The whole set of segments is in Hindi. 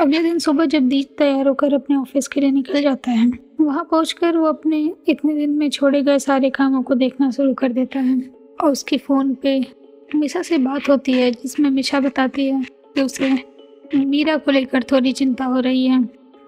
अगले दिन सुबह जब दीज तैयार होकर अपने ऑफ़िस के लिए निकल जाता है, वहाँ पहुंचकर वो अपने इतने दिन में छोड़े गए सारे कामों को देखना शुरू कर देता है और उसकी फ़ोन पे मिशा से बात होती है, जिसमें मिशा बताती है कि उसे मीरा को लेकर थोड़ी चिंता हो रही है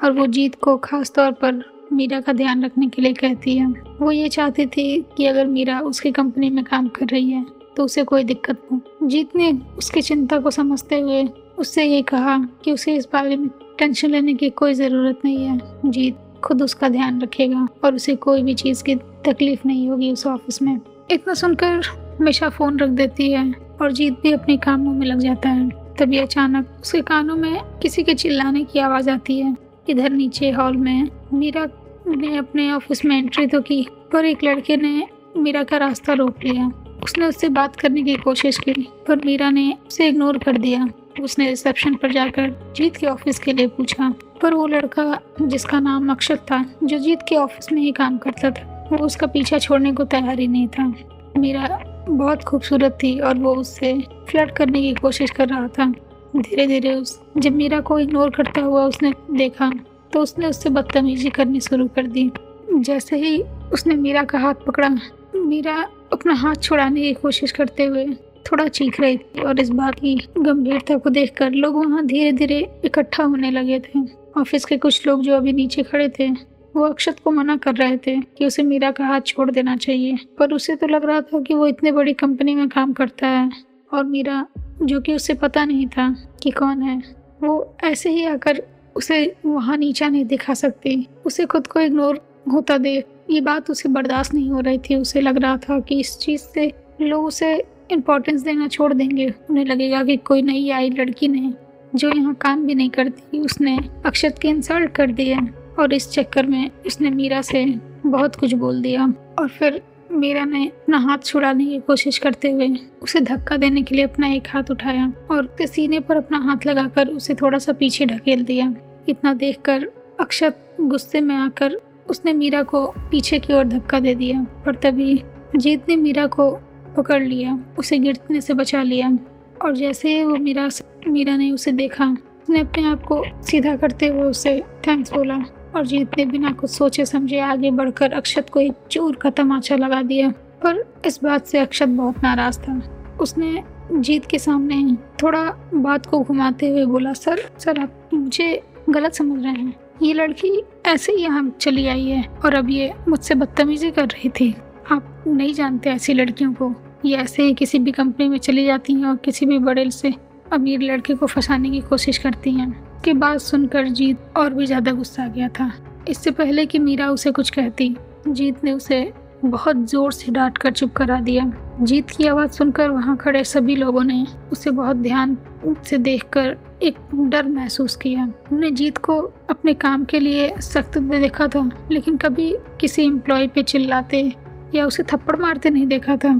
और वो जीत को खास तौर पर मीरा का ध्यान रखने के लिए कहती है। वो ये चाहती थी कि अगर मीरा उसकी कंपनी में काम कर रही है तो उसे कोई दिक्कत हो। जीत ने उसकी चिंता को समझते हुए उससे ये कहा कि उसे इस बारे में टेंशन लेने की कोई ज़रूरत नहीं है। जीत खुद उसका ध्यान रखेगा और उसे कोई भी चीज़ की तकलीफ़ नहीं होगी उस ऑफ़िस में। इतना सुनकर हमेशा फ़ोन रख देती है और जीत भी अपने कामों में लग जाता है। तभी अचानक उसके कानों में किसी के चिल्लाने की आवाज़ आती है। इधर नीचे हॉल में मीरा ने अपने ऑफ़िस में एंट्री तो की, पर एक लड़के ने मीरा का रास्ता रोक लिया। उसने उससे बात करने की कोशिश की, पर मीरा ने उसे इग्नोर कर दिया। उसने रिसेप्शन पर जाकर जीत के ऑफ़िस के लिए पूछा। पर वो लड़का, जिसका नाम अक्षत था, जो जीत के ऑफ़िस में ही काम करता था, वो उसका पीछा छोड़ने को तैयार ही नहीं था। मीरा बहुत खूबसूरत थी और वो उससे फ्लर्ट करने की कोशिश कर रहा था। धीरे धीरे उस, जब मीरा को इग्नोर करता हुआ उसने देखा तो उसने उससे बदतमीजी करनी शुरू कर दी। जैसे ही उसने मीरा का हाथ पकड़ा, मीरा अपना हाथ छुड़ाने की कोशिश करते हुए थोड़ा चीख रही थी और इस बात की गंभीरता को देखकर लोग वहाँ धीरे धीरे इकट्ठा होने लगे थे। ऑफ़िस के कुछ लोग जो अभी नीचे खड़े थे, वो अक्षत को मना कर रहे थे कि उसे मीरा का हाथ छोड़ देना चाहिए। पर उसे तो लग रहा था कि वो इतने बड़ी कंपनी में काम करता है और मीरा, जो कि उसे पता नहीं था कि कौन है, वो ऐसे ही आकर उसे वहाँ नीचा नहीं दिखा सकती। उसे खुद को इग्नोर होता देख ये बात उसे बर्दाश्त नहीं हो रही थी। उसे लग रहा था कि इस चीज़ से लोग उसे इम्पोर्टेंस देना छोड़ देंगे। उन्हें लगेगा कि कोई नई आई लड़की ने जो यहाँ काम भी नहीं करती। उसने अक्षत के इंसल्ट कर दी है और इस चक्कर में उसने मीरा से बहुत कुछ बोल दिया। और फिर मीरा ने अपना हाथ छुड़ाने की कोशिश करते हुए उसे धक्का देने के लिए अपना एक हाथ उठाया और उसके सीने पर अपना हाथ लगाकर उसे थोड़ा सा पीछे ढकेल दिया। इतना देखकर अक्षत गुस्से में आकर उसने मीरा को पीछे की ओर धक्का दे दिया। पर तभी जीत ने मीरा को पकड़ लिया, उसे गिरने से बचा लिया। और जैसे वो मीरा मीरा ने उसे देखा, उसने अपने आप को सीधा करते हुए उसे थैंक्स बोला और जीत ने बिना कुछ सोचे समझे आगे बढ़कर अक्षत को एक चोर का तमाचा लगा दिया। पर इस बात से अक्षत बहुत नाराज़ था। उसने जीत के सामने ही थोड़ा बात को घुमाते हुए बोला, सर सर, आप मुझे गलत समझ रहे हैं। ये लड़की ऐसे ही यहाँ चली आई है और अब ये मुझसे बदतमीजी कर रही थी। आप नहीं जानते ऐसी लड़कियों को। ये ऐसे ही किसी भी कंपनी में चली जाती हैं और किसी भी बड़े से अमीर लड़के को फंसाने की कोशिश करती हैं। कि बात सुनकर जीत और भी ज़्यादा गुस्सा आ गया था। इससे पहले कि मीरा उसे कुछ कहती, जीत ने उसे बहुत ज़ोर से डांट कर चुप करा दिया। जीत की आवाज़ सुनकर वहाँ खड़े सभी लोगों ने उसे बहुत ध्यान से देखकर एक डर महसूस किया। उन्होंने जीत को अपने काम के लिए सख्त देखा था, लेकिन कभी किसी एम्प्लॉय पे चिल्लाते या उसे थप्पड़ मारते नहीं देखा था,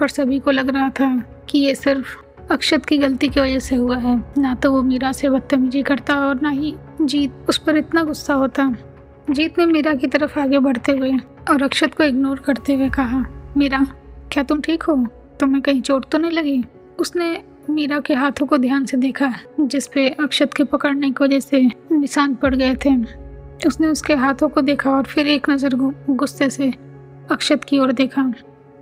पर सभी को लग रहा था कि ये सिर्फ़ अक्षत की गलती की वजह से हुआ है। ना तो वो मीरा से बदतमीजी करता और ना ही जीत। उस पर इतना गुस्सा होता। जीत ने मीरा की तरफ़ आगे बढ़ते हुए और अक्षत को इग्नोर करते हुए कहा, मीरा, क्या तुम ठीक हो? तुम्हें कहीं चोट तो नहीं लगी? उसने मीरा के हाथों को ध्यान से देखा जिसपे अक्षत के पकड़ने की वजह से निशान पड़ गए थे। उसने उसके हाथों को देखा और फिर एक नज़र गुस्से से अक्षत की ओर देखा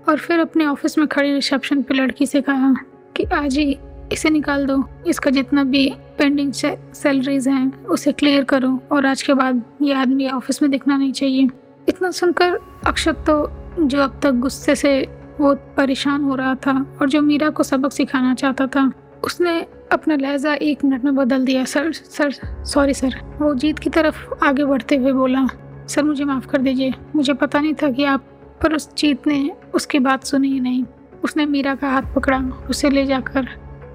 और फिर अपने ऑफ़िस में खड़ी रिसेप्शन पे लड़की से कहा कि, आज ही इसे निकाल दो। इसका जितना भी पेंडिंग सैलरीज हैं, उसे क्लियर करो और आज के बाद ये आदमी ऑफ़िस में दिखना नहीं चाहिए। इतना सुनकर अक्षत तो जो अब तक गुस्से से वो परेशान हो रहा था और जो मीरा को सबक सिखाना चाहता था, उसने अपना लहजा एक मिनट में बदल दिया। Sir sir, sorry, sir. वो जीत की तरफ़ आगे बढ़ते हुए बोला, सर, मुझे माफ़ कर दीजिए। मुझे पता नहीं था कि आप पर उस चीत ने उसकी बात सुनी ही नहीं। उसने मीरा का हाथ पकड़ा, उसे ले जाकर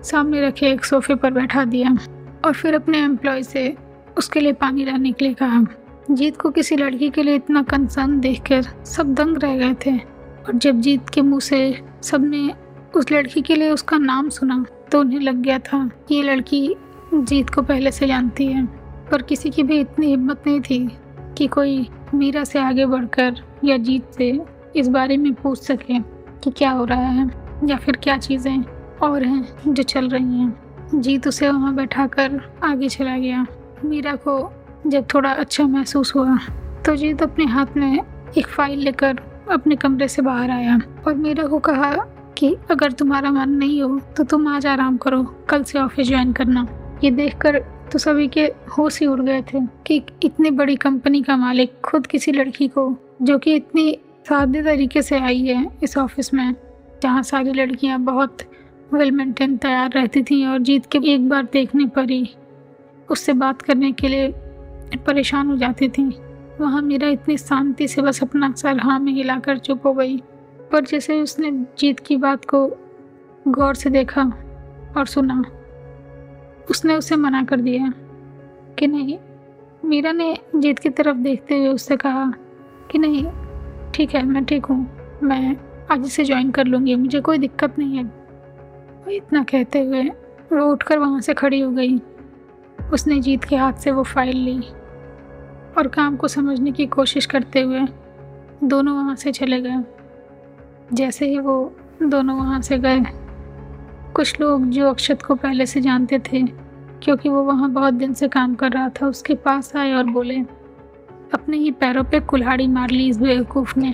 सामने रखे एक सोफे पर बैठा दिया और फिर अपने एम्प्लॉय से उसके लिए पानी लाने के लिए कहा। जीत को किसी लड़की के लिए इतना कंसर्न देखकर सब दंग रह गए थे और जब जीत के मुँह से सबने उस लड़की के लिए उसका नाम सुना तो उन्हें लग गया था कि ये लड़की जीत को पहले से जानती है। पर किसी की भी इतनी हिम्मत नहीं थी कि कोई मीरा से आगे बढ़कर या जीत से इस बारे में पूछ सके कि क्या हो रहा है या फिर क्या चीज़ें और हैं जो चल रही हैं। जीत उसे वहाँ बैठा कर आगे चला गया। मीरा को जब थोड़ा अच्छा महसूस हुआ तो जीत अपने हाथ में एक फ़ाइल लेकर अपने कमरे से बाहर आया और मीरा को कहा कि, अगर तुम्हारा मन नहीं हो तो तुम आज आराम करो, कल से ऑफ़िस ज्वाइन करना। ये देखकर तो सभी के होश ही उड़ गए थे कि इतनी बड़ी कंपनी का मालिक खुद किसी लड़की को, जो कि इतनी सादे तरीके से आई है इस ऑफ़िस में, जहाँ सारी लड़कियाँ बहुत वेल मेंटेन तैयार रहती थी और जीत के एक बार देखने पर ही उससे बात करने के लिए परेशान हो जाती थी। वहाँ मेरा इतनी शांति से बस अपना सर हाँ में हिलाकर चुप हो गई। पर जैसे उसने जीत की बात को गौर से देखा और सुना, उसने उसे मना कर दिया कि नहीं, मीरा ने जीत की तरफ़ देखते हुए उससे कहा कि नहीं ठीक है, मैं ठीक हूँ। मैं आज से ज्वाइन कर लूँगी, मुझे कोई दिक्कत नहीं है। इतना कहते हुए वो उठकर वहाँ से खड़ी हो गई। उसने जीत के हाथ से वो फ़ाइल ली और काम को समझने की कोशिश करते हुए दोनों वहाँ से चले गए। जैसे ही वो दोनों वहाँ से गए, कुछ लोग जो अक्षत को पहले से जानते थे, क्योंकि वो वहाँ बहुत दिन से काम कर रहा था, उसके पास आए और बोले अपने ही पैरों पे कुल्हाड़ी मार ली इस बेवकूफ़ ने।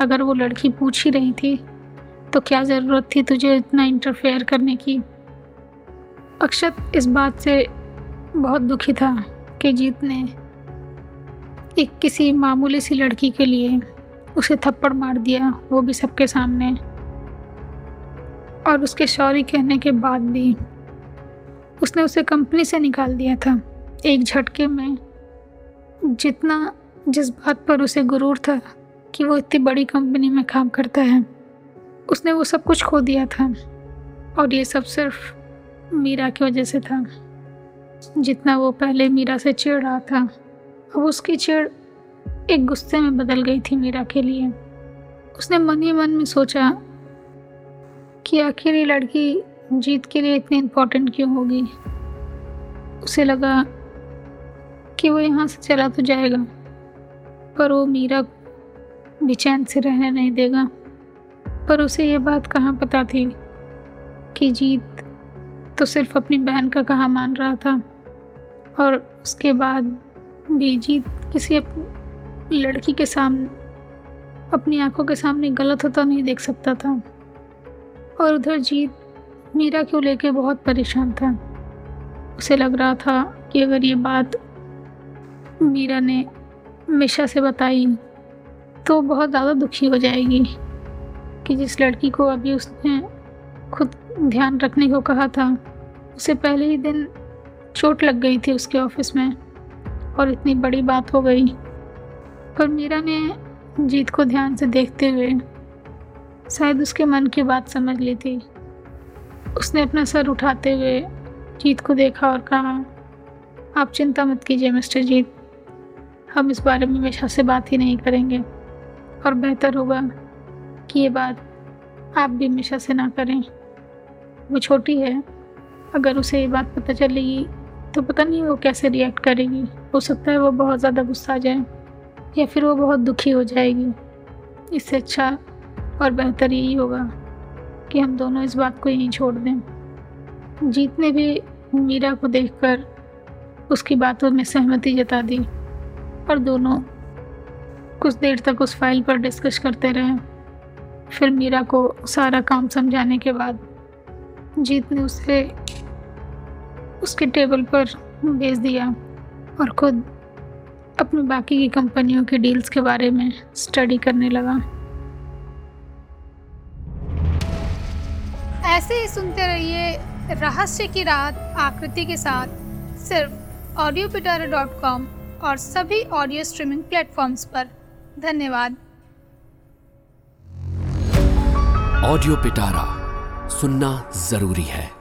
अगर वो लड़की पूछ ही रही थी तो क्या ज़रूरत थी तुझे इतना इंटरफेयर करने की? अक्षत इस बात से बहुत दुखी था कि जीत ने एक किसी मामूली सी लड़की के लिए उसे थप्पड़ मार दिया, वो भी सबके सामने। और उसके सॉरी कहने के बाद भी उसने उसे कंपनी से निकाल दिया था, एक झटके में। जितना जिस बात पर उसे गुरूर था कि वो इतनी बड़ी कंपनी में काम करता है, उसने वो सब कुछ खो दिया था। और ये सब सिर्फ़ मीरा की वजह से था। जितना वो पहले मीरा से चिड़ रहा था, अब उसकी चिढ़ एक गुस्से में बदल गई थी मीरा के लिए। उसने मन ही मन में सोचा कि आखिर ये लड़की जीत के लिए इतनी इम्पोर्टेंट क्यों होगी? उसे लगा कि वो यहाँ से चला तो जाएगा, पर वो मीरा बेचैन से रहने नहीं देगा। पर उसे ये बात कहाँ पता थी कि जीत तो सिर्फ़ अपनी बहन का कहा मान रहा था, और उसके बाद भी जीत किसी लड़की के सामने अपनी आँखों के सामने गलत होता नहीं देख सकता था। और उधर जीत मीरा को लेके बहुत परेशान था। उसे लग रहा था कि अगर ये बात मीरा ने मिशा से बताई तो बहुत ज़्यादा दुखी हो जाएगी कि जिस लड़की को अभी उसने खुद ध्यान रखने को कहा था, उसे पहले ही दिन चोट लग गई थी उसके ऑफ़िस में और इतनी बड़ी बात हो गई। पर मीरा ने जीत को ध्यान से देखते हुए शायद उसके मन की बात समझ ली थी। उसने अपना सर उठाते हुए जीत को देखा और कहा, आप चिंता मत कीजिए, मिस्टर जीत। हम इस बारे में हमेशा से बात ही नहीं करेंगे। और बेहतर होगा कि ये बात आप भी हमेशा से ना करें। वो छोटी है। अगर उसे ये बात पता चलेगी तो पता नहीं वो कैसे रिएक्ट करेगी। हो सकता है वो बहुत ज़्यादा गुस्सा आ जाए, या फिर वो बहुत दुखी हो जाएगी। इससे अच्छा और बेहतर यही होगा कि हम दोनों इस बात को यहीं छोड़ दें। जीत ने भी मीरा को देखकर उसकी बातों में सहमति जता दी। और दोनों कुछ देर तक उस फ़ाइल पर डिस्कस करते रहे। फिर मीरा को सारा काम समझाने के बाद जीत ने उसे उसके टेबल पर भेज दिया और खुद अपनी बाकी की कंपनियों की डील्स के बारे में स्टडी करने लगा। ऐसे ही सुनते रहिए रहस्य की रात आकृति के साथ सिर्फ़ ऑडियो पिटारा डॉट कॉम और सभी ऑडियो स्ट्रीमिंग प्लेटफॉर्म्स पर। धन्यवाद। ऑडियो पिटारा सुनना ज़रूरी है।